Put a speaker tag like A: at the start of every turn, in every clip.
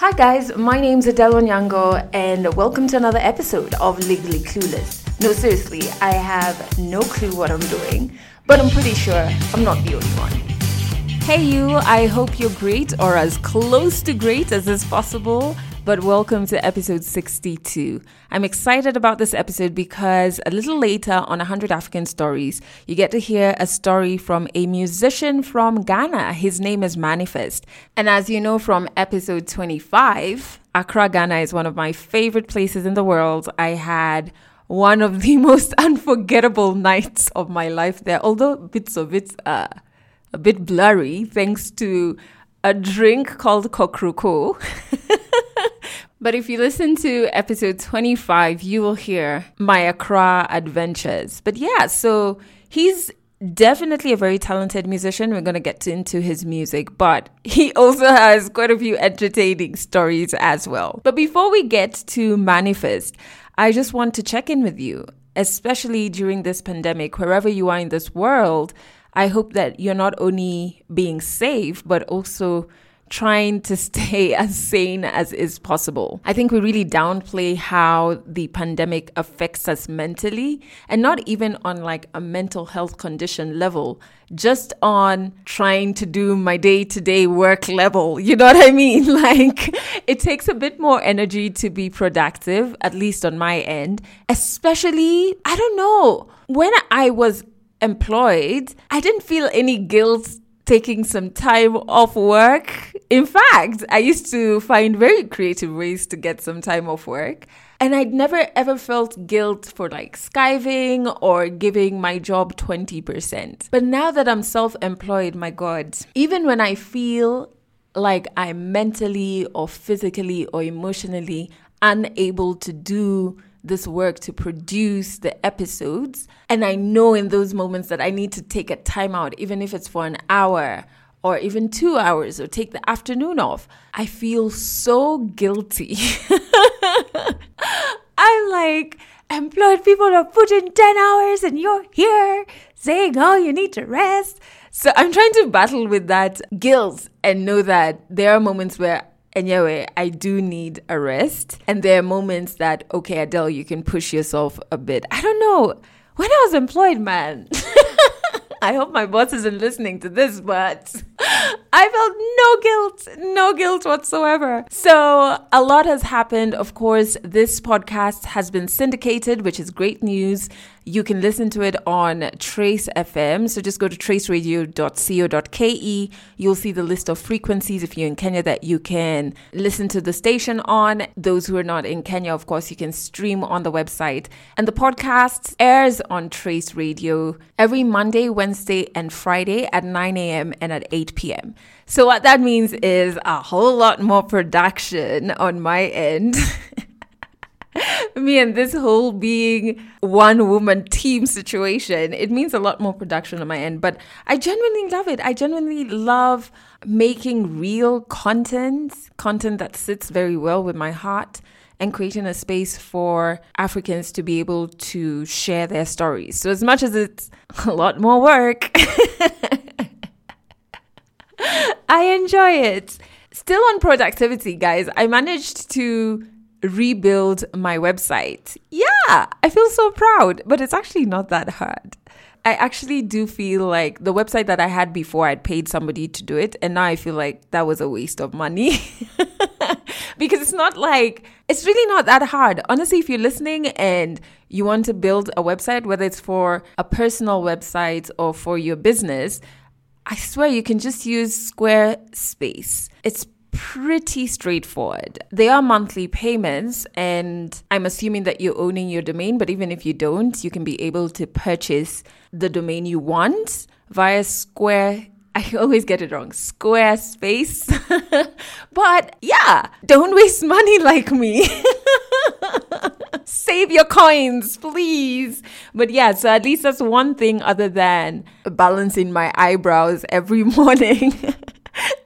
A: Hi guys, my name's Adele Onyango and welcome to another episode of Legally Clueless. No, seriously, I have no clue what I'm doing, but I'm pretty sure I'm not the only one. Hey you, I hope you're great or as close to great as is possible but welcome to episode 62. I'm excited about this episode because a little later on 100 African Stories, you get to hear a story from a musician from Ghana. His name is Manifest. And as you know from episode 25, Accra, Ghana is one of my favorite places in the world. I had one of the most unforgettable nights of my life there, although bits of it are a bit blurry thanks to a drink called Kokroko. But if you listen to episode 25, you will hear my Accra adventures. But yeah, so he's definitely a very talented musician. We're going to get into his music, but he also has quite a few entertaining stories as well. But before we get to Manifest, I just want to check in with you, especially during this pandemic, wherever you are in this world. I hope that you're not only being safe, but also trying to stay as sane as is possible. I think we really downplay how the pandemic affects us mentally and not even on like a mental health condition level, just on trying to do my day to day work level. You know what I mean? Like it takes a bit more energy to be productive, at least on my end, especially, I don't know, when I was employed, I didn't feel any guilt taking some time off work. In fact, I used to find very creative ways to get some time off work. And I'd never ever felt guilt for like skiving or giving my job 20%. But now that I'm self employed, my God, even when I feel like I'm mentally or physically or emotionally unable to do this work to produce the episodes. And I know in those moments that I need to take a time out, even if it's for an hour or even two hours or take the afternoon off. I feel so guilty. I'm like, employed people have put in 10 hours and you're here saying, oh, you need to rest. So I'm trying to battle with that guilt and know that there are moments where anyway, I do need a rest. And there are moments that, okay, Adele, you can push yourself a bit. I don't know. When I was employed, man, I hope my boss isn't listening to this, but I felt no guilt, no guilt whatsoever. So, a lot has happened. Of course, this podcast has been syndicated, which is great news. You can listen to it on Trace FM. So just go to traceradio.co.ke. You'll see the list of frequencies if you're in Kenya that you can listen to the station on. Those who are not in Kenya, of course, you can stream on the website. And the podcast airs on Trace Radio every Monday, Wednesday, and Friday at 9 a.m. and at 8 p.m. So what that means is a whole lot more production on my end. me and this whole being one woman team situation, it means a lot more production on my end. But I genuinely love it. I genuinely love making real content, content that sits very well with my heart. And creating a space for Africans to be able to share their stories. So, as much as it's a lot more work, I enjoy it. Still on productivity, guys, I managed to rebuild my website. Yeah, I feel so proud, but it's actually not that hard. I actually do feel like the website that I had before, I'd paid somebody to do it. And now I feel like that was a waste of money. because it's not like, it's really not that hard. Honestly, if you're listening and you want to build a website, whether it's for a personal website or for your business, I swear you can just use Squarespace. It's pretty straightforward. They are monthly payments, and I'm assuming that you're owning your domain, but even if you don't, you can be able to purchase the domain you want via Square. I always get it wrong. Squarespace. but yeah, don't waste money like me. Save your coins, please. But yeah, so at least that's one thing other than balancing my eyebrows every morning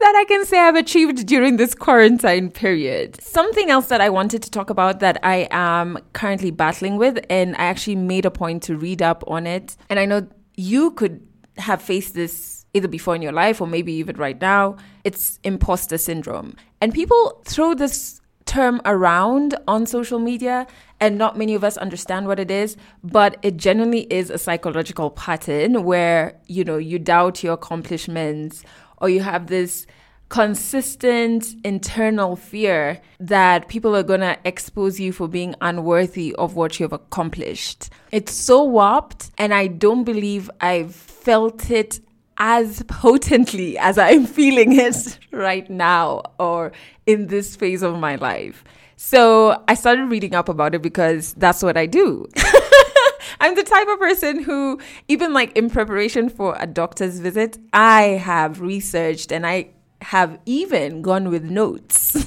A: that I can say I've achieved during this quarantine period. Something else that I wanted to talk about that I am currently battling with, and I actually made a point to read up on it. And I know you could have faced this either before in your life or maybe even right now. It's imposter syndrome. And people throw this term around on social media and not many of us understand what it is but it generally is a psychological pattern where you know you doubt your accomplishments or you have this consistent internal fear that people are going to expose you for being unworthy of what you've accomplished. It's so warped, and I don't believe I've felt it as potently as I'm feeling it right now or in this phase of my life. So I started reading up about it because that's what I do. I'm the type of person who, even like in preparation for a doctor's visit, I have researched and I have even gone with notes.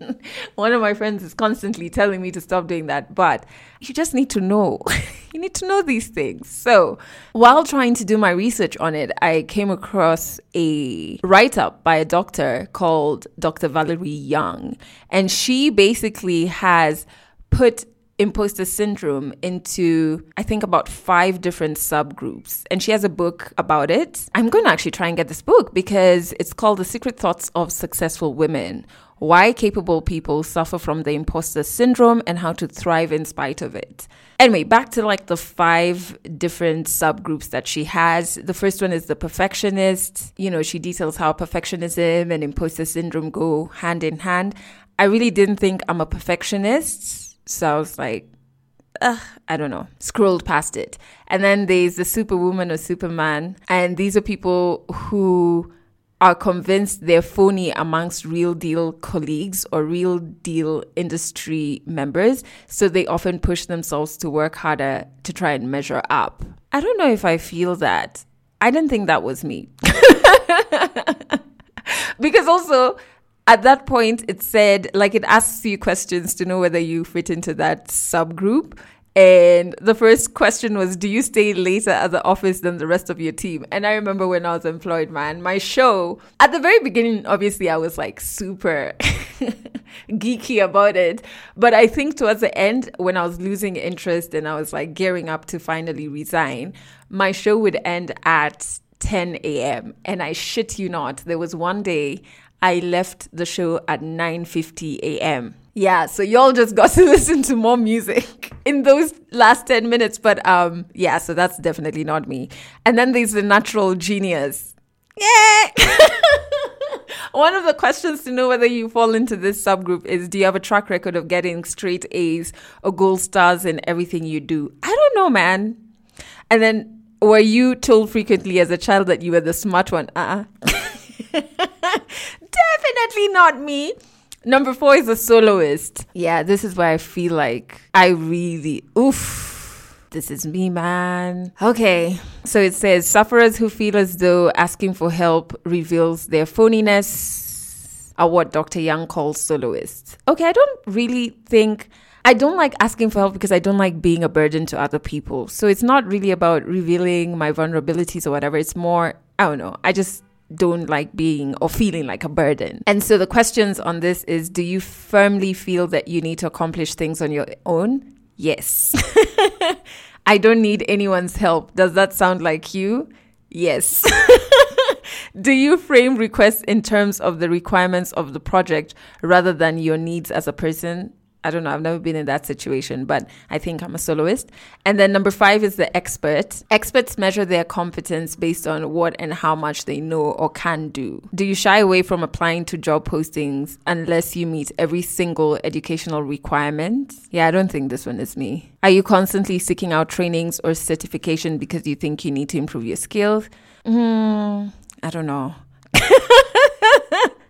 A: One of my friends is constantly telling me to stop doing that, but you just need to know. you need to know these things. So, while trying to do my research on it, I came across a write up by a doctor called Dr. Valerie Young, and she basically has put imposter syndrome into, I think, about five different subgroups. And she has a book about it. I'm going to actually try and get this book because it's called The Secret Thoughts of Successful Women Why Capable People Suffer from the Imposter Syndrome and How to Thrive in Spite of It. Anyway, back to like the five different subgroups that she has. The first one is the perfectionist. You know, she details how perfectionism and imposter syndrome go hand in hand. I really didn't think I'm a perfectionist so I was like, Ugh, I don't know, scrolled past it. And then there's the superwoman or superman. And these are people who are convinced they're phony amongst real deal colleagues or real deal industry members. So they often push themselves to work harder to try and measure up. I don't know if I feel that. I didn't think that was me. because also, at that point, it said, like, it asks you questions to know whether you fit into that subgroup. And the first question was, Do you stay later at the office than the rest of your team? And I remember when I was employed, man, my show, at the very beginning, obviously, I was like super geeky about it. But I think towards the end, when I was losing interest and I was like gearing up to finally resign, my show would end at 10 a.m. And I shit you not, there was one day I left the show at 9:50 a.m. Yeah, so y'all just got to listen to more music in those last 10 minutes, but um yeah, so that's definitely not me. And then there's the natural genius. Yeah. One of the questions to know whether you fall into this subgroup is do you have a track record of getting straight A's or gold stars in everything you do? I don't know, man. And then were you told frequently as a child that you were the smart one? Uh-uh. Definitely not me. Number four is a soloist. Yeah, this is where I feel like I really, oof, this is me, man. Okay, so it says sufferers who feel as though asking for help reveals their phoniness are what Dr. Young calls soloists. Okay, I don't really think. I don't like asking for help because I don't like being a burden to other people. So it's not really about revealing my vulnerabilities or whatever. It's more, I don't know. I just don't like being or feeling like a burden. And so the questions on this is do you firmly feel that you need to accomplish things on your own? Yes. I don't need anyone's help. Does that sound like you? Yes. do you frame requests in terms of the requirements of the project rather than your needs as a person? I don't know. I've never been in that situation, but I think I'm a soloist. And then number five is the expert. Experts measure their competence based on what and how much they know or can do. Do you shy away from applying to job postings unless you meet every single educational requirement? Yeah, I don't think this one is me. Are you constantly seeking out trainings or certification because you think you need to improve your skills? Hmm, I don't know.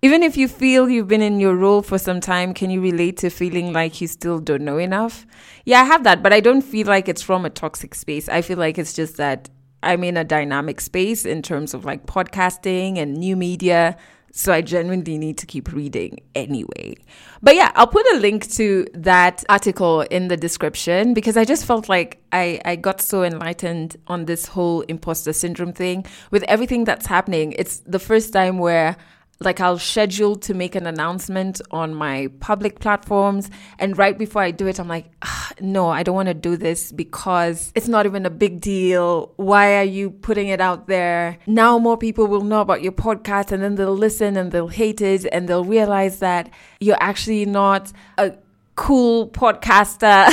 A: Even if you feel you've been in your role for some time, can you relate to feeling like you still don't know enough? Yeah, I have that, but I don't feel like it's from a toxic space. I feel like it's just that I'm in a dynamic space in terms of like podcasting and new media. So I genuinely need to keep reading anyway. But yeah, I'll put a link to that article in the description because I just felt like I, I got so enlightened on this whole imposter syndrome thing with everything that's happening. It's the first time where like I'll schedule to make an announcement on my public platforms. And right before I do it, I'm like, ah, no, I don't want to do this because it's not even a big deal. Why are you putting it out there? Now more people will know about your podcast and then they'll listen and they'll hate it and they'll realize that you're actually not a cool podcaster.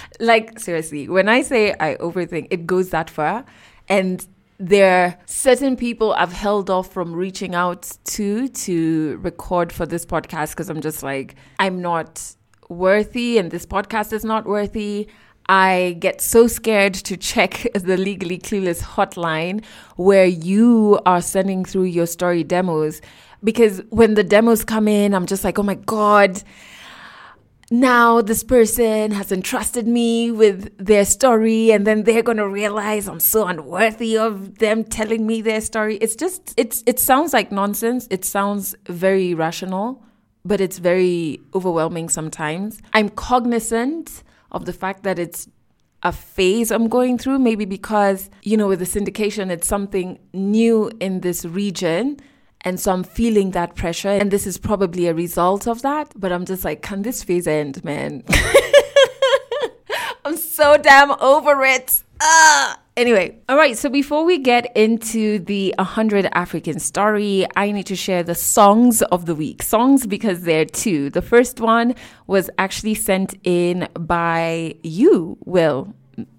A: like, seriously, when I say I overthink, it goes that far. And there are certain people I've held off from reaching out to to record for this podcast because I'm just like, I'm not worthy and this podcast is not worthy. I get so scared to check the Legally Clueless hotline where you are sending through your story demos because when the demos come in, I'm just like, oh my God, now this person has entrusted me with their story and then they're going to realize I'm so unworthy of them telling me their story. It's just it's it sounds like nonsense. It sounds very rational, but it's very overwhelming sometimes. I'm cognizant of the fact that it's a phase I'm going through maybe because you know with the syndication it's something new in this region and so I'm feeling that pressure. And this is probably a result of that. But I'm just like, can this phase end, man? I'm so damn over it. Ah. Anyway, all right, so before we get into the 100 African story, I need to share the songs of the week. Songs because there are two. The first one was actually sent in by you, Will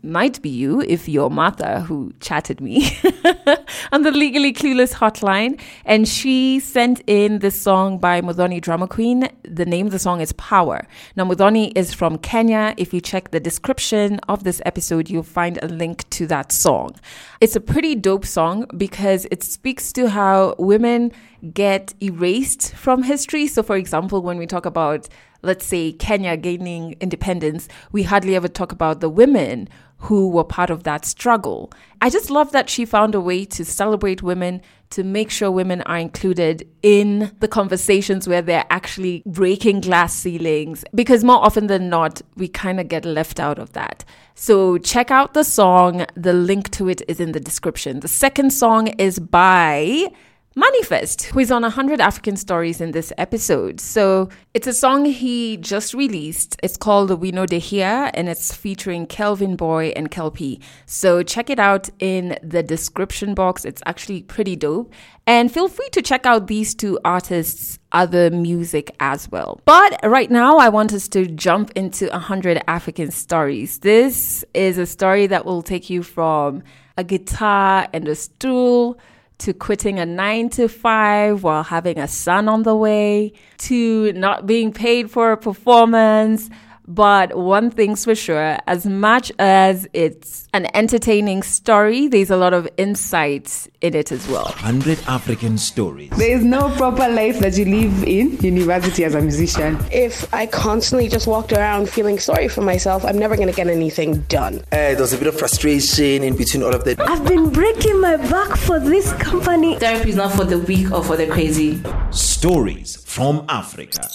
A: might be you if you're Martha who chatted me on the Legally Clueless hotline. And she sent in this song by Muthoni Drama Queen. The name of the song is Power. Now, Muthoni is from Kenya. If you check the description of this episode, you'll find a link to that song. It's a pretty dope song because it speaks to how women get erased from history. So, for example, when we talk about let's say Kenya gaining independence, we hardly ever talk about the women who were part of that struggle. I just love that she found a way to celebrate women, to make sure women are included in the conversations where they're actually breaking glass ceilings, because more often than not, we kind of get left out of that. So check out the song. The link to it is in the description. The second song is by Manifest, who is on 100 African Stories in this episode. So it's a song he just released. It's called We Know They Here and it's featuring Kelvyn Boy and Kelpie. So check it out in the description box. It's actually pretty dope. And feel free to check out these two artists' other music as well. But right now, I want us to jump into 100 African Stories. This is a story that will take you from a guitar and a stool to quitting a nine to five while having a son on the way, to not being paid for a performance, but one thing's for sure, as much as it's an entertaining story, there's a lot of insights in it as well.
B: 100 African stories.
C: There is no proper life that you live in university as a musician.
D: If I constantly just walked around feeling sorry for myself, I'm never going to get anything done.
E: Uh, there was a bit of frustration in between all of that.
F: I've been breaking my back for this company.
G: Therapy is not for the weak or for the crazy.
B: Stories from Africa.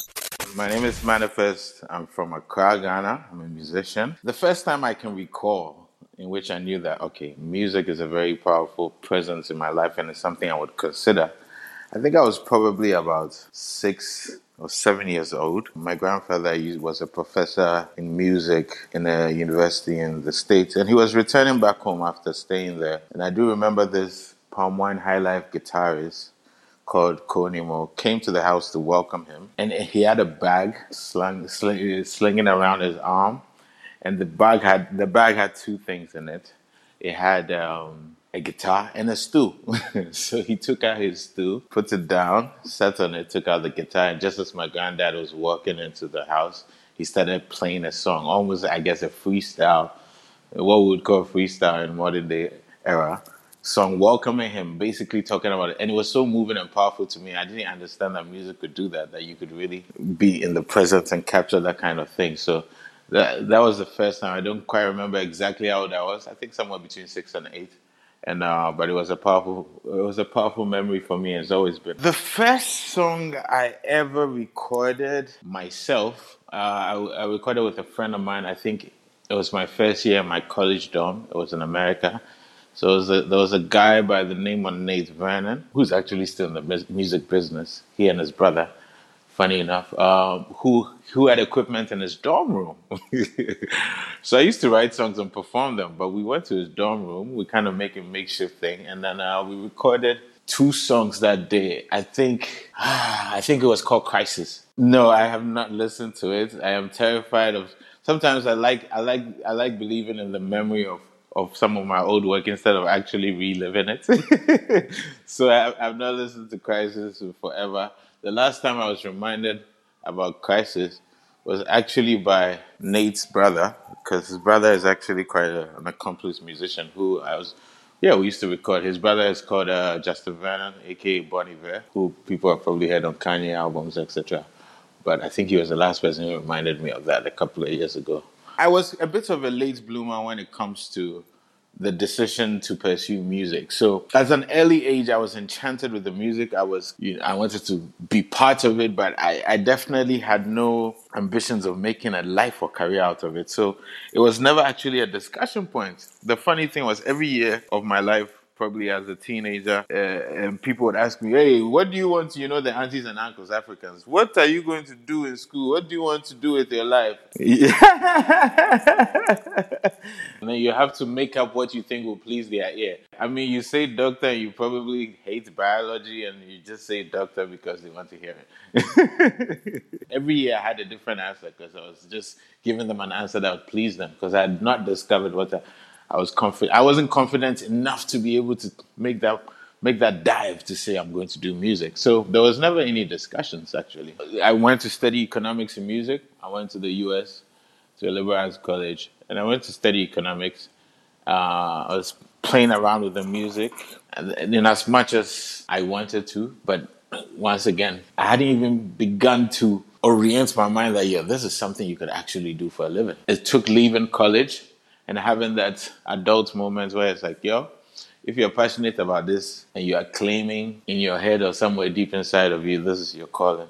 H: My name is Manifest. I'm from Accra, Ghana. I'm a musician. The first time I can recall in which I knew that, okay, music is a very powerful presence in my life and it's something I would consider. I think I was probably about six or seven years old. My grandfather was a professor in music in a university in the States, and he was returning back home after staying there. And I do remember this Palm Wine High Life guitarist called Koo Nimo came to the house to welcome him, and he had a bag slung, sling, slinging around his arm, and the bag had the bag had two things in it. It had um, a guitar and a stool. so he took out his stool, put it down, sat on it, took out the guitar, and just as my granddad was walking into the house, he started playing a song, almost I guess a freestyle, what we would call freestyle in modern day era song welcoming him, basically talking about it. And it was so moving and powerful to me. I didn't understand that music could do that, that you could really be in the presence and capture that kind of thing. So that that was the first time. I don't quite remember exactly how old I was. I think somewhere between six and eight. And uh, but it was a powerful it was a powerful memory for me. It's always been the first song I ever recorded myself. Uh, I, I recorded with a friend of mine. I think it was my first year in my college dorm. It was in America So there was, a, there was a guy by the name of Nate Vernon, who's actually still in the music business. He and his brother, funny enough, um, who who had equipment in his dorm room. so I used to write songs and perform them. But we went to his dorm room. We kind of make a makeshift thing, and then uh, we recorded two songs that day. I think I think it was called Crisis. No, I have not listened to it. I am terrified of. Sometimes I like I like I like believing in the memory of of some of my old work instead of actually reliving it. so I, I've not listened to Crisis forever. The last time I was reminded about Crisis was actually by Nate's brother, because his brother is actually quite a, an accomplished musician who I was, yeah, we used to record. His brother is called uh, Justin Vernon, aka Bon Iver, who people have probably heard on Kanye albums, etc. But I think he was the last person who reminded me of that a couple of years ago. I was a bit of a late bloomer when it comes to the decision to pursue music. So, as an early age, I was enchanted with the music. I was, you know, I wanted to be part of it, but I, I definitely had no ambitions of making a life or career out of it. So, it was never actually a discussion point. The funny thing was, every year of my life, probably as a teenager, uh, and people would ask me, "Hey, what do you want to, you know, the aunties and uncles, Africans? What are you going to do in school? What do you want to do with your life?" and then you have to make up what you think will please their ear. I mean, you say doctor, you probably hate biology, and you just say doctor because they want to hear it. Every year I had a different answer because I was just giving them an answer that would please them because I had not discovered what I, I was confident. I wasn't confident enough to be able to make that make that dive to say I'm going to do music. So there was never any discussions actually. I went to study economics and music. I went to the US to a liberal arts college and I went to study economics. Uh, I was playing around with the music and, and as much as I wanted to, but once again, I hadn't even begun to orient my mind that yeah, this is something you could actually do for a living. It took leaving college and having that adult moment where it's like, yo, if you're passionate about this and you are claiming in your head or somewhere deep inside of you, this is your calling,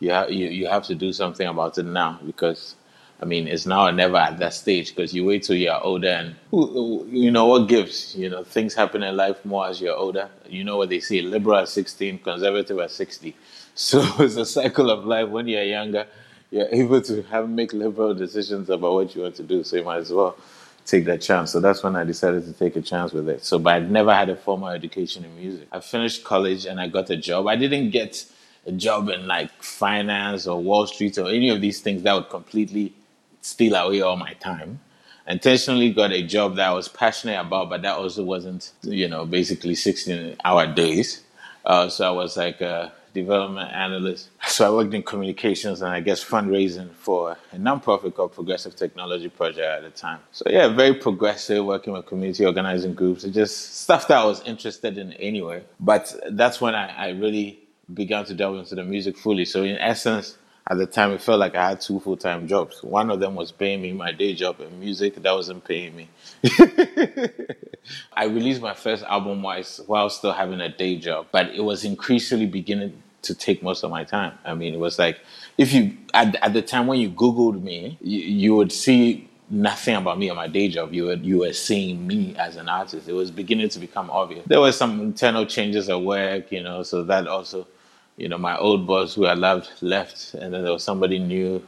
H: you, ha- you, you have to do something about it now because, I mean, it's now or never at that stage because you wait till you're older and, you know, what gives? You know, things happen in life more as you're older. You know what they say, liberal at 16, conservative at 60. So it's a cycle of life when you're younger. You're able to have make liberal decisions about what you want to do, so you might as well take that chance. So that's when I decided to take a chance with it. So, but I'd never had a formal education in music. I finished college and I got a job. I didn't get a job in like finance or Wall Street or any of these things that would completely steal away all my time. I intentionally got a job that I was passionate about, but that also wasn't, you know, basically 16 hour days. Uh, so I was like a development analyst. So I worked in communications and I guess fundraising for a nonprofit called Progressive Technology Project at the time. So yeah, very progressive, working with community organizing groups. It just stuff that I was interested in anyway. But that's when I, I really began to delve into the music fully. So in essence, at the time, it felt like I had two full time jobs. One of them was paying me my day job, and music that wasn't paying me. I released my first album while still having a day job, but it was increasingly beginning to take most of my time. I mean, it was like if you at, at the time when you Googled me, you, you would see nothing about me on my day job. You were you were seeing me as an artist. It was beginning to become obvious. There were some internal changes at work, you know, so that also, you know, my old boss who I loved left, and then there was somebody new.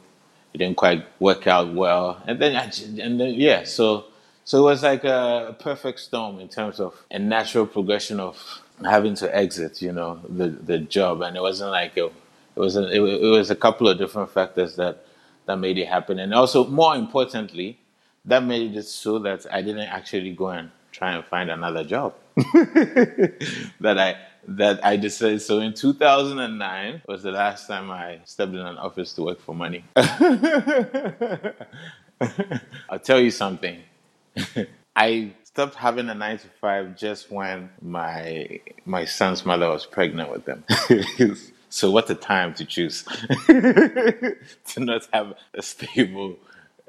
H: It didn't quite work out well, and then I, and then yeah, so so it was like a perfect storm in terms of a natural progression of having to exit, you know, the the job, and it wasn't like it, was it, it was a couple of different factors that that made it happen, and also more importantly, that made it so that I didn't actually go and try and find another job. that I that I decided. So in 2009 was the last time I stepped in an office to work for money. I'll tell you something. I stopped having a nine to five just when my my son's mother was pregnant with them. so what a time to choose to not have a stable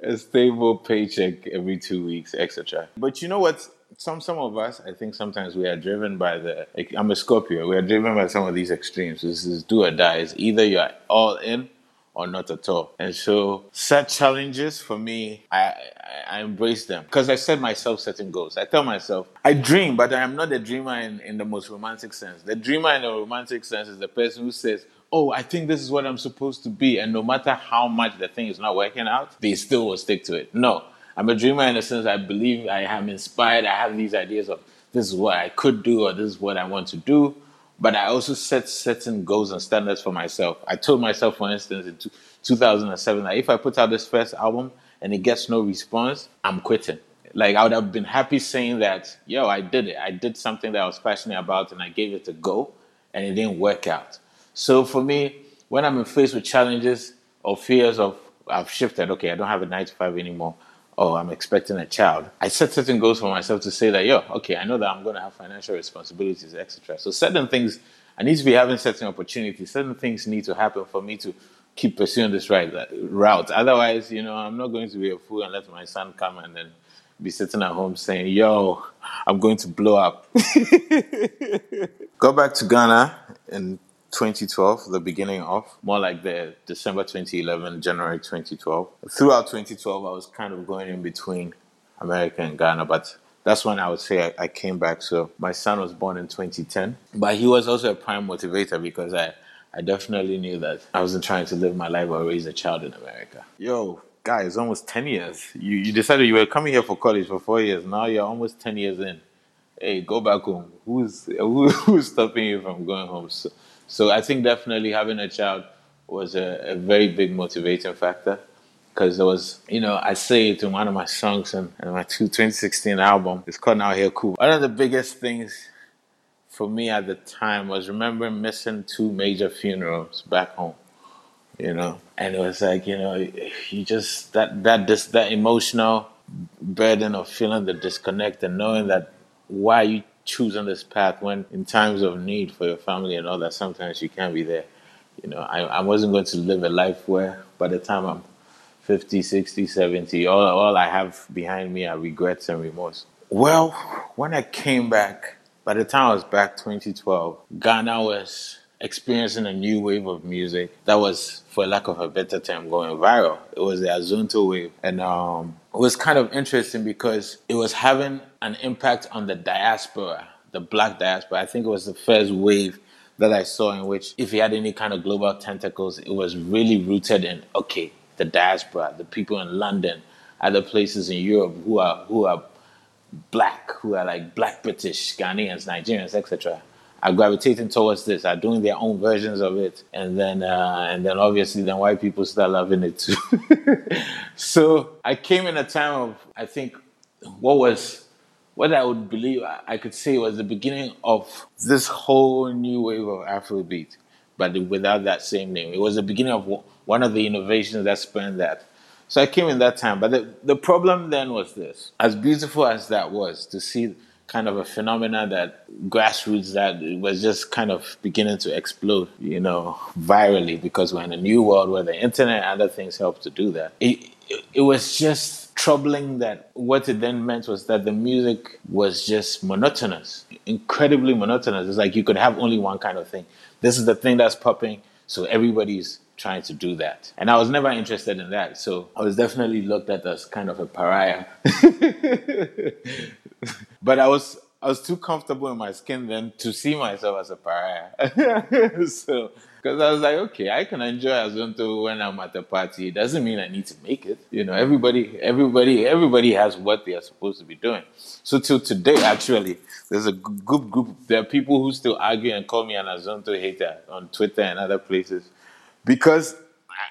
H: a stable paycheck every two weeks, etc. But you know what? Some some of us, I think, sometimes we are driven by the. I'm a Scorpio. We are driven by some of these extremes. This is do or die. It's either you're all in, or not at all. And so, set challenges for me, I, I, I embrace them because I set myself certain goals. I tell myself, I dream, but I am not a dreamer in, in the most romantic sense. The dreamer in the romantic sense is the person who says, Oh, I think this is what I'm supposed to be. And no matter how much the thing is not working out, they still will stick to it. No, I'm a dreamer in the sense I believe I am inspired. I have these ideas of this is what I could do or this is what I want to do. But I also set certain goals and standards for myself. I told myself, for instance, in 2007, that if I put out this first album and it gets no response, I'm quitting. Like I would have been happy saying that, yo, I did it. I did something that I was passionate about and I gave it a go and it didn't work out. So for me, when I'm faced with challenges or fears of I've shifted, okay, I don't have a nine to five anymore oh, I'm expecting a child. I set certain goals for myself to say that, yo, okay, I know that I'm going to have financial responsibilities, etc. So certain things, I need to be having certain opportunities. Certain things need to happen for me to keep pursuing this right uh, route. Otherwise, you know, I'm not going to be a fool and let my son come and then be sitting at home saying, yo, I'm going to blow up. Go back to Ghana and 2012, the beginning of, more like the December 2011, January 2012. Throughout 2012, I was kind of going in between America and Ghana, but that's when I would say I, I, came back. So my son was born in 2010, but he was also a prime motivator because I, I definitely knew that I wasn't trying to live my life or raise a child in America. Yo, guys, almost 10 years. You, you decided you were coming here for college for four years. Now you're almost 10 years in. Hey, go back home. Who's, who, who's stopping you from going home? So, so I think definitely having a child was a, a very big motivating factor because there was, you know, I say it in one of my songs in my 2016 album. It's called Nowhere Cool. One of the biggest things for me at the time was remembering missing two major funerals back home. You know, and it was like you know, you just that that this that emotional burden of feeling the disconnect and knowing that why you choosing this path when in times of need for your family and all that sometimes you can't be there. You know i, I wasn't going to live a life where by the time i'm 50 60 70 all, all i have behind me are regrets and remorse. Well when i came back by the time i was back 2012 ghana was experiencing a new wave of music that was, for lack of a better term, going viral. It was the Azonto wave. And um, it was kind of interesting because it was having an impact on the diaspora, the black diaspora. I think it was the first wave that I saw in which, if it had any kind of global tentacles, it was really rooted in, okay, the diaspora, the people in London, other places in Europe who are, who are black, who are like black British, Ghanaians, Nigerians, etc are gravitating towards this, are doing their own versions of it, and then uh, and then obviously then white people start loving it too. so I came in a time of I think what was what I would believe I could say was the beginning of this whole new wave of Afrobeat, but without that same name. It was the beginning of one of the innovations that spanned that. So I came in that time, but the, the problem then was this: as beautiful as that was to see kind of a phenomena that grassroots that was just kind of beginning to explode, you know, virally because we're in a new world where the internet and other things help to do that. It, it was just troubling that what it then meant was that the music was just monotonous, incredibly monotonous. It's like you could have only one kind of thing. This is the thing that's popping, so everybody's trying to do that. And I was never interested in that. So I was definitely looked at as kind of a pariah. but I was I was too comfortable in my skin then to see myself as a pariah. so because I was like, okay, I can enjoy Azonto when I'm at a party. It doesn't mean I need to make it. You know, everybody, everybody, everybody has what they are supposed to be doing. So till today, actually, there's a good group. There are people who still argue and call me an Azonto hater on Twitter and other places because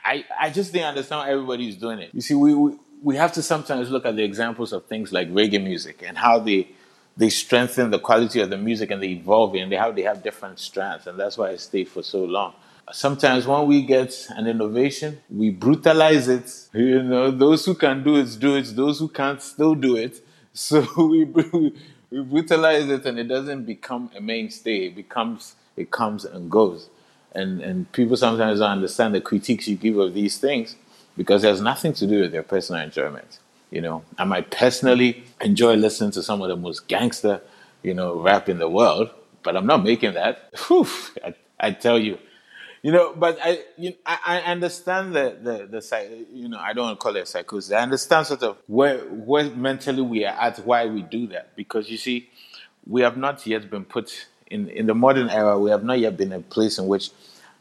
H: I, I just didn't understand how everybody's doing it. You see, we, we we have to sometimes look at the examples of things like reggae music and how they they strengthen the quality of the music and they evolve and they have they have different strands and that's why it stayed for so long. Sometimes when we get an innovation, we brutalize it. You know, those who can do it do it. Those who can't still do it. So we we brutalize it and it doesn't become a mainstay. It becomes it comes and goes. And and people sometimes don't understand the critiques you give of these things because it has nothing to do with their personal enjoyment. You know, I might personally enjoy listening to some of the most gangster, you know, rap in the world, but I'm not making that. Whew, I, I tell you, you know, but I, you I, I understand the, the, the, you know, I don't want to call it psychosis. I understand sort of where, where mentally we are at, why we do that. Because you see, we have not yet been put in, in the modern era, we have not yet been in a place in which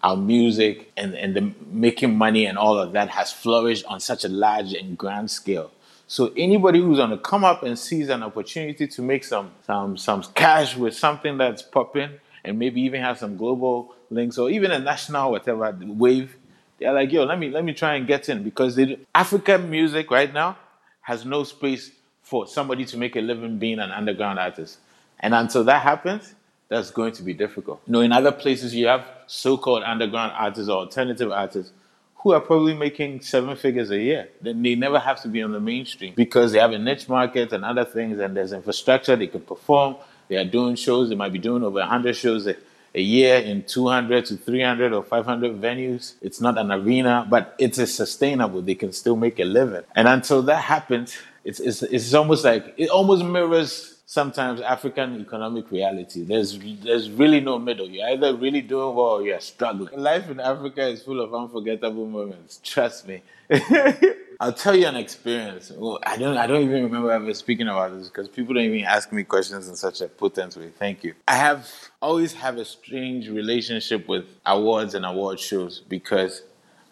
H: our music and, and the making money and all of that has flourished on such a large and grand scale. So anybody who's gonna come up and sees an opportunity to make some some some cash with something that's popping and maybe even have some global links or even a national whatever wave, they're like, yo, let me let me try and get in because they, African music right now has no space for somebody to make a living being an underground artist. And until that happens, that's going to be difficult. You know, in other places you have so-called underground artists or alternative artists who are probably making seven figures a year. Then they never have to be on the mainstream because they have a niche market and other things, and there's infrastructure. They can perform. They are doing shows. They might be doing over 100 shows a, a year in 200 to 300 or 500 venues. It's not an arena, but it is sustainable. They can still make a living. And until that happens, it's, it's, it's almost like it almost mirrors sometimes African economic reality. There's there's really no middle. You're either really doing well or you're struggling. Life in Africa is full of unforgettable moments. Trust me. I'll tell you an experience. Well, I don't I don't even remember ever speaking about this because people don't even ask me questions in such a potent way. Thank you. I have always have a strange relationship with awards and award shows because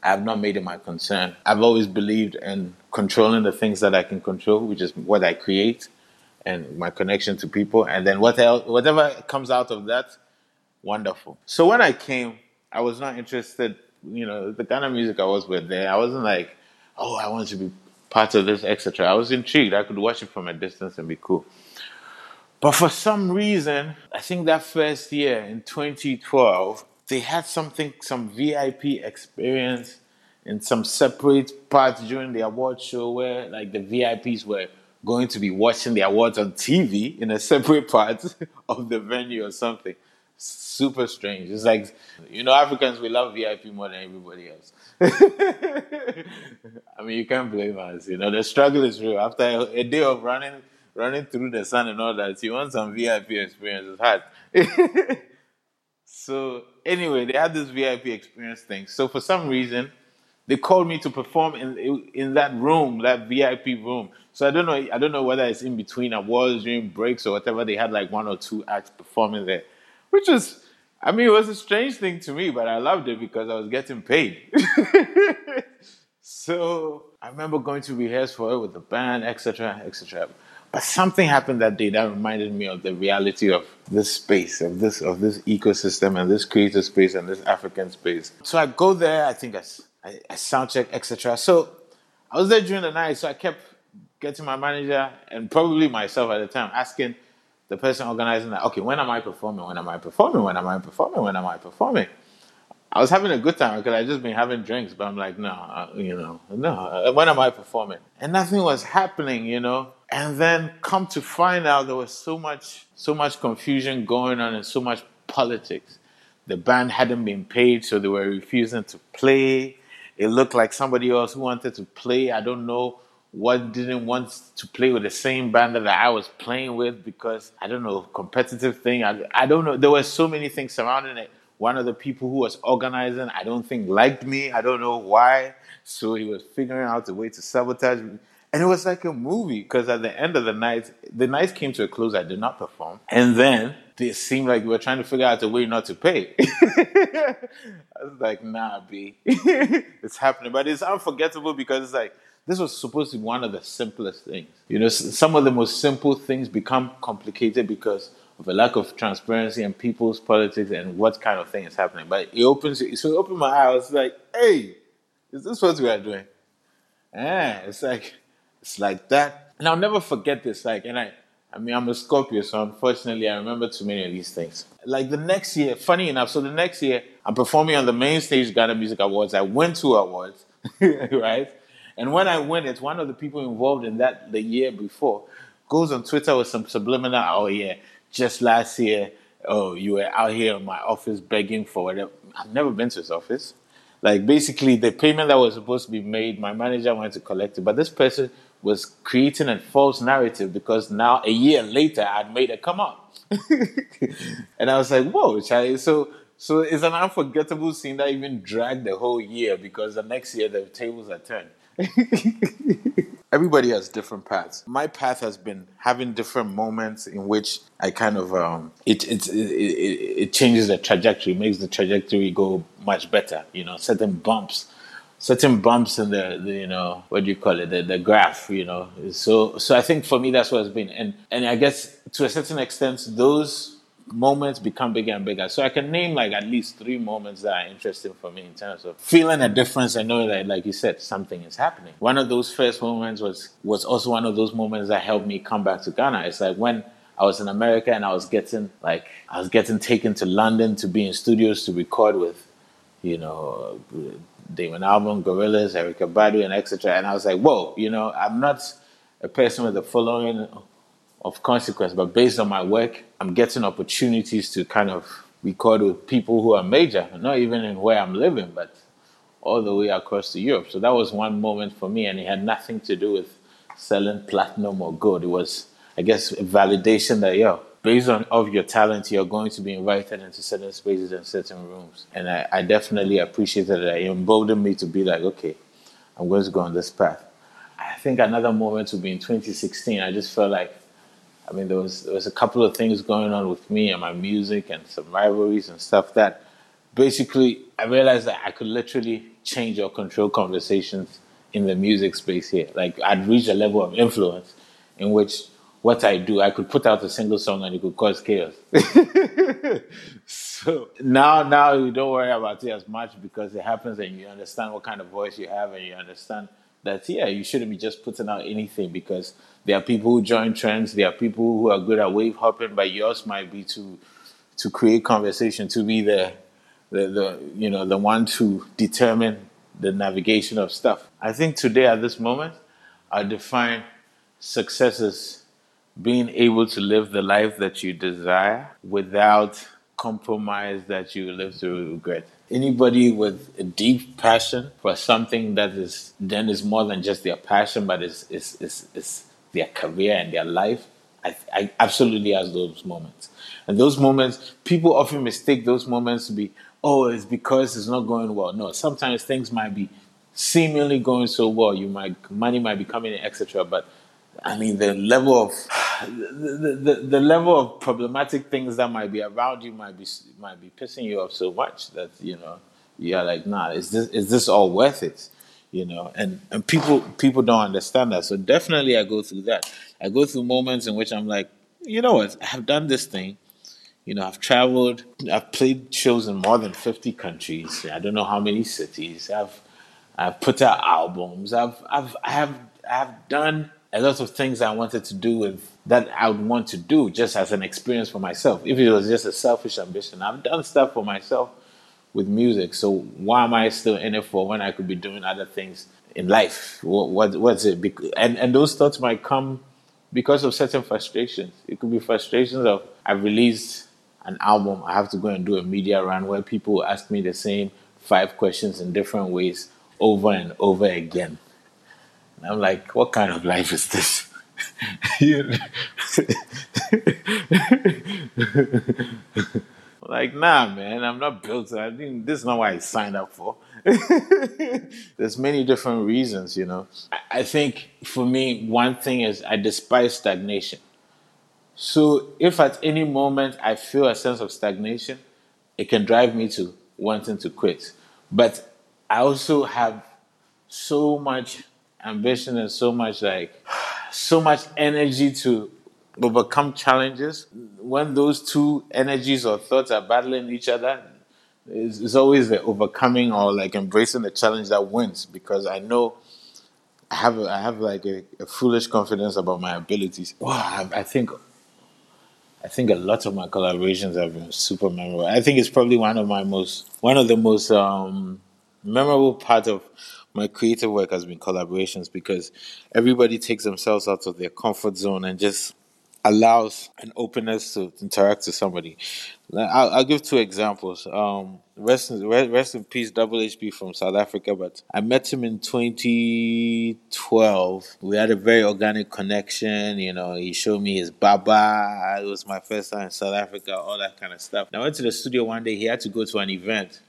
H: I have not made it my concern. I've always believed in controlling the things that I can control, which is what I create and my connection to people. And then what else, whatever comes out of that, wonderful. So when I came, I was not interested, you know, the kind of music I was with there. I wasn't like, oh, I want to be part of this, etc. I was intrigued. I could watch it from a distance and be cool. But for some reason, I think that first year in 2012, they had something, some VIP experience in some separate parts during the award show where like the VIPs were going to be watching the awards on TV in a separate part of the venue or something. Super strange. It's like, you know, Africans, we love VIP more than everybody else. I mean, you can't blame us. You know, the struggle is real. After a day of running, running through the sun and all that, you want some VIP experience. It's hard. so anyway, they had this VIP experience thing. So for some reason, they called me to perform in in that room, that VIP room. So I don't know. I don't know whether it's in between awards during breaks or whatever. They had like one or two acts performing there, which was, I mean, it was a strange thing to me, but I loved it because I was getting paid. so I remember going to rehearse for it with the band, etc., etc. But something happened that day that reminded me of the reality of this space, of this of this ecosystem, and this creative space, and this African space. So I go there. I think I, I sound check, etc. So I was there during the night, so I kept getting my manager and probably myself at the time asking the person organizing that, okay, when am I performing? When am I performing? When am I performing? When am I performing? I was having a good time because I just been having drinks, but I'm like, no, uh, you know, no. Uh, when am I performing? And nothing was happening, you know. And then come to find out, there was so much, so much confusion going on and so much politics. The band hadn't been paid, so they were refusing to play. It looked like somebody else who wanted to play. I don't know what didn't want to play with the same band that I was playing with because I don't know competitive thing. I, I don't know. There were so many things surrounding it. One of the people who was organizing, I don't think liked me. I don't know why. So he was figuring out a way to sabotage me. And it was like a movie because at the end of the night, the night came to a close. I did not perform. And then it seemed like we were trying to figure out a way not to pay. I was like, nah, B, it's happening. But it's unforgettable because it's like, this was supposed to be one of the simplest things. You know, some of the most simple things become complicated because of a lack of transparency and people's politics and what kind of thing is happening. But it opens, so it opened my eyes. Like, hey, is this what we are doing? Yeah, it's like, it's like that. And I'll never forget this. Like, and I, I mean, I'm a Scorpio, so unfortunately, I remember too many of these things. Like the next year, funny enough, so the next year, I'm performing on the main stage Ghana Music Awards. I win two awards, right? And when I win it, one of the people involved in that the year before goes on Twitter with some subliminal, oh yeah, just last year, oh, you were out here in my office begging for whatever. I've never been to his office. Like basically the payment that was supposed to be made, my manager wanted to collect it, but this person was creating a false narrative because now a year later I'd made it come up. and I was like, whoa, Charlie. So So it's an unforgettable scene that even dragged the whole year because the next year the tables are turned. Everybody has different paths. My path has been having different moments in which I kind of um, it, it it it it changes the trajectory, makes the trajectory go much better. You know, certain bumps, certain bumps in the, the you know what do you call it the, the graph. You know, so so I think for me that's what it's been, and and I guess to a certain extent those moments become bigger and bigger. So I can name like at least three moments that are interesting for me in terms of feeling a difference and knowing that, like you said, something is happening. One of those first moments was was also one of those moments that helped me come back to Ghana. It's like when I was in America and I was getting like I was getting taken to London to be in studios to record with, you know, Damon Albarn, Gorillaz, Erykah Badu, and etc. And I was like, whoa, you know, I'm not a person with a following of consequence, but based on my work, I'm getting opportunities to kind of record with people who are major, not even in where I'm living, but all the way across to Europe. So that was one moment for me, and it had nothing to do with selling platinum or gold. It was, I guess, a validation that yo, based on of your talent, you're going to be invited into certain spaces and certain rooms. And I, I definitely appreciated that. It emboldened me to be like, okay, I'm going to go on this path. I think another moment would be in 2016. I just felt like I mean, there was there was a couple of things going on with me and my music and some rivalries and stuff that basically I realized that I could literally change or control conversations in the music space here. Like I'd reached a level of influence in which what I do, I could put out a single song and it could cause chaos. so now, now you don't worry about it as much because it happens and you understand what kind of voice you have and you understand that yeah, you shouldn't be just putting out anything because there are people who join trends. There are people who are good at wave hopping, but yours might be to to create conversation, to be the the, the you know the one to determine the navigation of stuff. I think today at this moment, I define success as being able to live the life that you desire without compromise that you live through regret. Anybody with a deep passion for something that is then is more than just their passion, but is is is, is their career and their life, I, I absolutely has those moments. And those moments, people often mistake those moments to be, oh, it's because it's not going well. No, sometimes things might be seemingly going so well. You might money might be coming in, etc. But I mean, the level of the, the, the level of problematic things that might be around you might be might be pissing you off so much that you know you're like, nah, is this is this all worth it? you know and and people people don't understand that. So definitely i go through that. I go through moments in which i'm like you know what? I've done this thing. You know i've traveled. I've played shows in more than 50 countries. I don't know how many cities. I've i've put out albums. I've i've i have i've done a lot of things i wanted to do with that i would want to do just as an experience for myself if it was just a selfish ambition i've done stuff for myself with music. So why am I still in it for when I could be doing other things in life? What, what what's it? And and those thoughts might come because of certain frustrations. It could be frustrations of I've released an album, I have to go and do a media run where people ask me the same five questions in different ways over and over again. And I'm like, what kind of life is this? Like, nah, man, I'm not built. I think this is not what I signed up for. There's many different reasons, you know. I think for me, one thing is I despise stagnation. So if at any moment I feel a sense of stagnation, it can drive me to wanting to quit. But I also have so much ambition and so much like so much energy to overcome challenges, when those two energies or thoughts are battling each other, it's, it's, always the overcoming or like embracing the challenge that wins because I know I have I have like a, a foolish confidence about my abilities. Wow, I, I, think I think a lot of my collaborations have been super memorable. I think it's probably one of my most one of the most um, memorable part of my creative work has been collaborations because everybody takes themselves out of their comfort zone and just allows an openness to interact with somebody. I'll, I'll give two examples. Um, rest in, rest in peace, Double HP from South Africa. But I met him in 2012. We had a very organic connection. You know, he showed me his baba. It was my first time in South Africa. All that kind of stuff. And I went to the studio one day. He had to go to an event,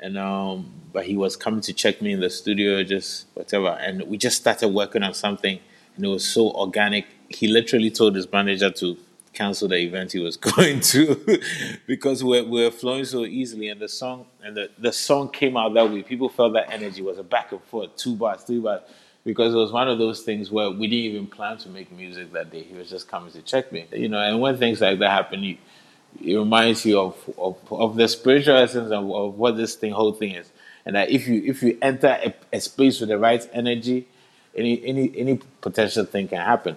H: and um, but he was coming to check me in the studio, just whatever. And we just started working on something, and it was so organic. He literally told his manager to cancel the event he was going to because we're, we're flowing so easily and the song and the, the song came out that way people felt that energy was a back and forth two bars three bars because it was one of those things where we didn't even plan to make music that day he was just coming to check me you know and when things like that happen you, it reminds you of, of, of the spiritual essence of, of what this thing whole thing is and that if you if you enter a, a space with the right energy any any any potential thing can happen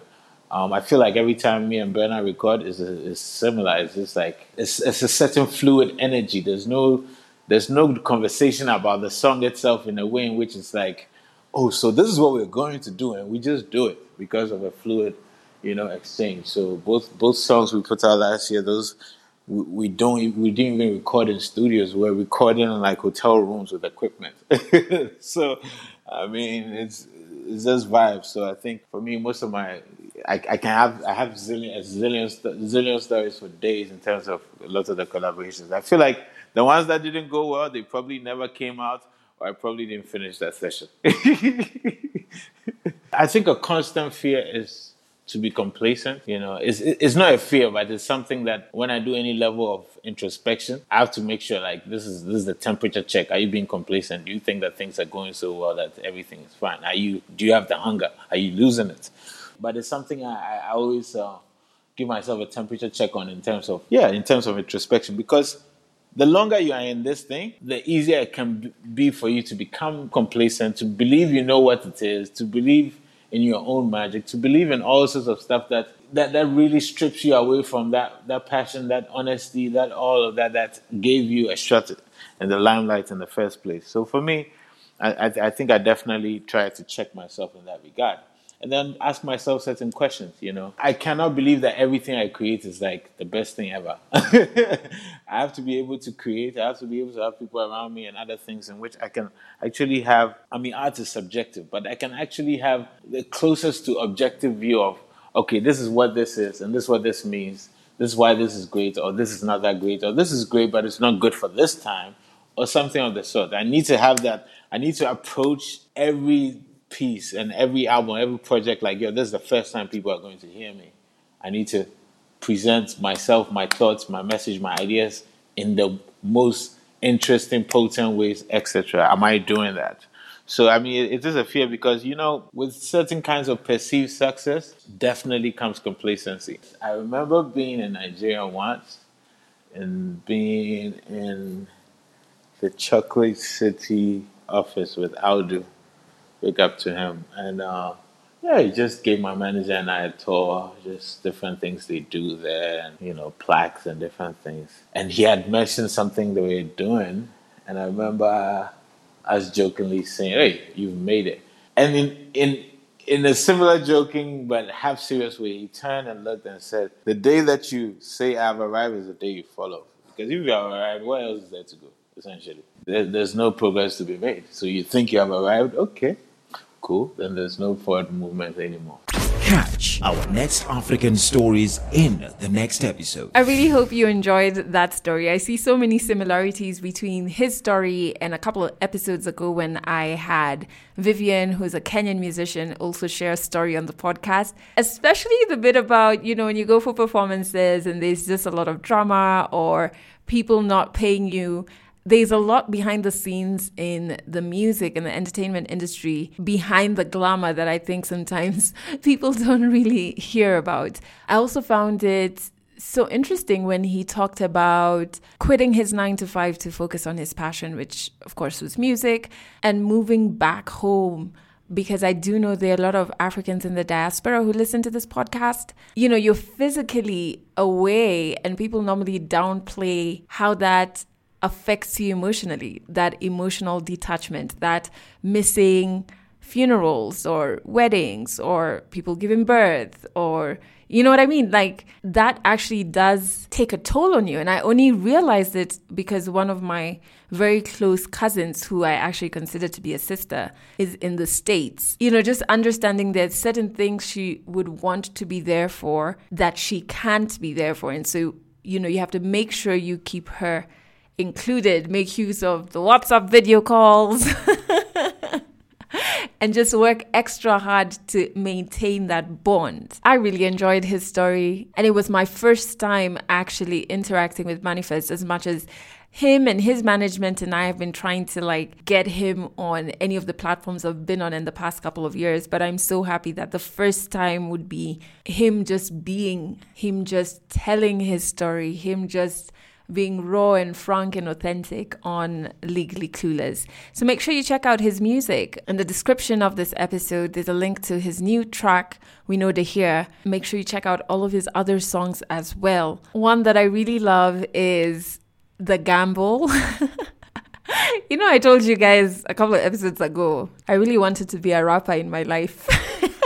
H: um, I feel like every time me and Burna record is is similar. It's just like it's it's a certain fluid energy. There's no there's no conversation about the song itself in a way in which it's like, oh, so this is what we're going to do, and we just do it because of a fluid, you know, exchange. So both both songs we put out last year, those we, we don't we didn't even record in studios. We're recording in like hotel rooms with equipment. so I mean, it's it's just vibes. So I think for me, most of my I, I can have I have zillion zillion zillion stories for days in terms of a lot of the collaborations. I feel like the ones that didn't go well, they probably never came out, or I probably didn't finish that session. I think a constant fear is to be complacent. You know, it's it's not a fear, but it's something that when I do any level of introspection, I have to make sure like this is this is the temperature check. Are you being complacent? Do you think that things are going so well that everything is fine? Are you do you have the hunger? Are you losing it? But it's something I, I always uh, give myself a temperature check on in terms of yeah, in terms of introspection because the longer you are in this thing, the easier it can be for you to become complacent, to believe you know what it is, to believe in your own magic, to believe in all sorts of stuff that that, that really strips you away from that that passion, that honesty, that all of that that gave you a shot in the limelight in the first place. So for me, I, I, I think I definitely try to check myself in that regard and then ask myself certain questions. You know, I cannot believe that everything I create is like the best thing ever. I have to be able to create. I have to be able to have people around me and other things in which I can actually have. I mean, art is subjective, but I can actually have the closest to objective view of okay, this is what this is, and this is what this means. This is why this is great, or this is not that great, or this is great, but it's not good for this time, or something of the sort. I need to have that. I need to approach every piece and every album, every project, like, yo, this is the first time people are going to hear me. I need to present myself, my thoughts, my message, my ideas in the most interesting, potent ways, etc. Am I doing that? So, I mean, it is a fear because, you know, with certain kinds of perceived success, definitely comes complacency. I remember being in Nigeria once and being in the Chocolate City office with Audu big up to him. And uh, yeah, he just gave my manager and I a tour, just different things they do there, and you know, plaques and different things. And he had mentioned something they were doing, and I remember us jokingly saying, "Hey, you've made it." And in in in a similar joking but half serious way, he turned and looked and said, "The day that you say I've arrived is the day you follow, because if you have arrived, where else is there to go?" Essentially, there, there's no progress to be made. So you think you have arrived, okay cool, then there's no forward movement anymore.
B: Catch our next African stories in the next episode.
A: I really hope you enjoyed that story. I see so many similarities between his story and a couple of episodes ago when I had Vivian, who's a Kenyan musician, also share a story on the podcast, especially the bit about, you know, when you go for performances and there's just a lot of drama or people not paying you there's a lot behind the scenes in the music and the entertainment industry behind the glamour that I think sometimes people don't really hear about. I also found it so interesting when he talked about quitting his nine to five to focus on his passion, which of course was music, and moving back home. Because I do know there are a lot of Africans in the diaspora who listen to this podcast. You know, you're physically away, and people normally downplay how that affects you emotionally that emotional detachment, that missing funerals or weddings or people giving birth or you know what I mean? Like that actually does take a toll on you. And I only realized it because one of my very close cousins, who I actually consider to be a sister, is in the States. You know, just understanding that certain things she would want to be there for that she can't be there for. And so, you know, you have to make sure you keep her included, make use of the WhatsApp video calls. and just work extra hard to maintain that bond. I really enjoyed his story, and it was my first time actually interacting with Manifest as much as him and his management and I have been trying to like get him on any of the platforms I've been on in the past couple of years. But I'm so happy that the first time would be him just being, him just telling his story, him just being raw and frank and authentic on Legally Clueless. So make sure you check out his music. In the description of this episode, there's a link to his new track, We Know the Here. Make sure you check out all of his other songs as well. One that I really love is The Gamble. you know, I told you guys a couple of episodes ago, I really wanted to be a rapper in my life.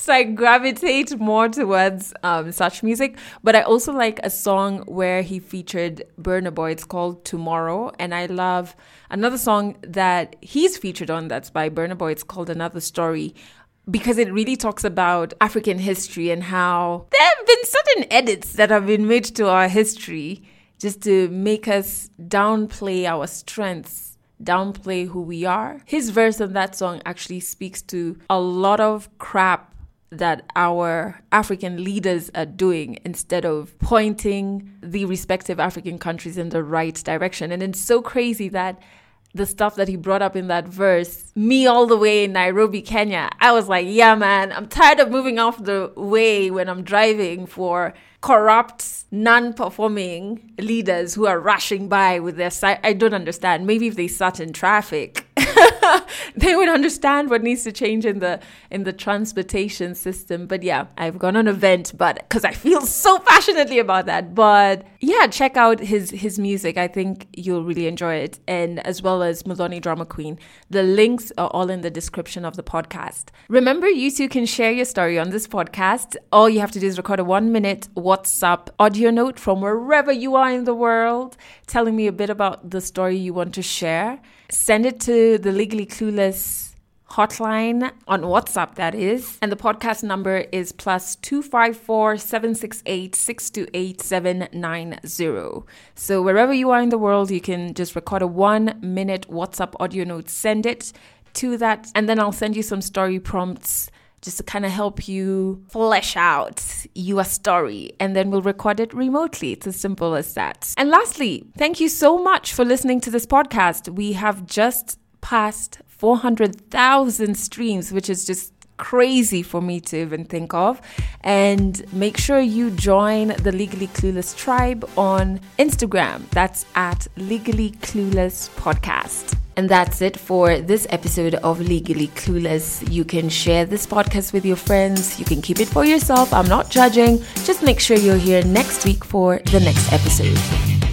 A: so I gravitate more towards um, such music. But I also like a song where he featured Burna Boy. It's called Tomorrow, and I love another song that he's featured on. That's by Burna Boy. It's called Another Story. Because it really talks about African history and how there have been certain edits that have been made to our history just to make us downplay our strengths downplay who we are. His verse on that song actually speaks to a lot of crap that our African leaders are doing instead of pointing the respective African countries in the right direction. And it's so crazy that the stuff that he brought up in that verse, me all the way in Nairobi, Kenya, I was like, yeah, man, I'm tired of moving off the way when I'm driving for corrupt, non performing leaders who are rushing by with their. I don't understand. Maybe if they sat in traffic, they would understand what needs to change in the in the transportation system. But yeah, I've gone on a vent, but because I feel so passionately about that. But yeah, check out his his music. I think you'll really enjoy it, and as well as Muthoni Drama Queen. The links are all in the description of the podcast. Remember, you too can share your story on this podcast. All you have to do is record a one minute WhatsApp audio note from wherever you are in the world, telling me a bit about the story you want to share. Send it to the Legally Clueless hotline on WhatsApp, that is. And the podcast number is plus 254 768 628 790. So wherever you are in the world, you can just record a one minute WhatsApp audio note, send it to that, and then I'll send you some story prompts just to kind of help you flesh out your story and then we'll record it remotely. It's as simple as that. And lastly, thank you so much for listening to this podcast. We have just passed 400,000 streams, which is just crazy for me to even think of. And make sure you join the Legally Clueless tribe on Instagram. That's at Legally Clueless Podcast. And that's it for this episode of Legally Clueless. You can share this podcast with your friends. You can keep it for yourself. I'm not judging. Just make sure you're here next week for the next episode.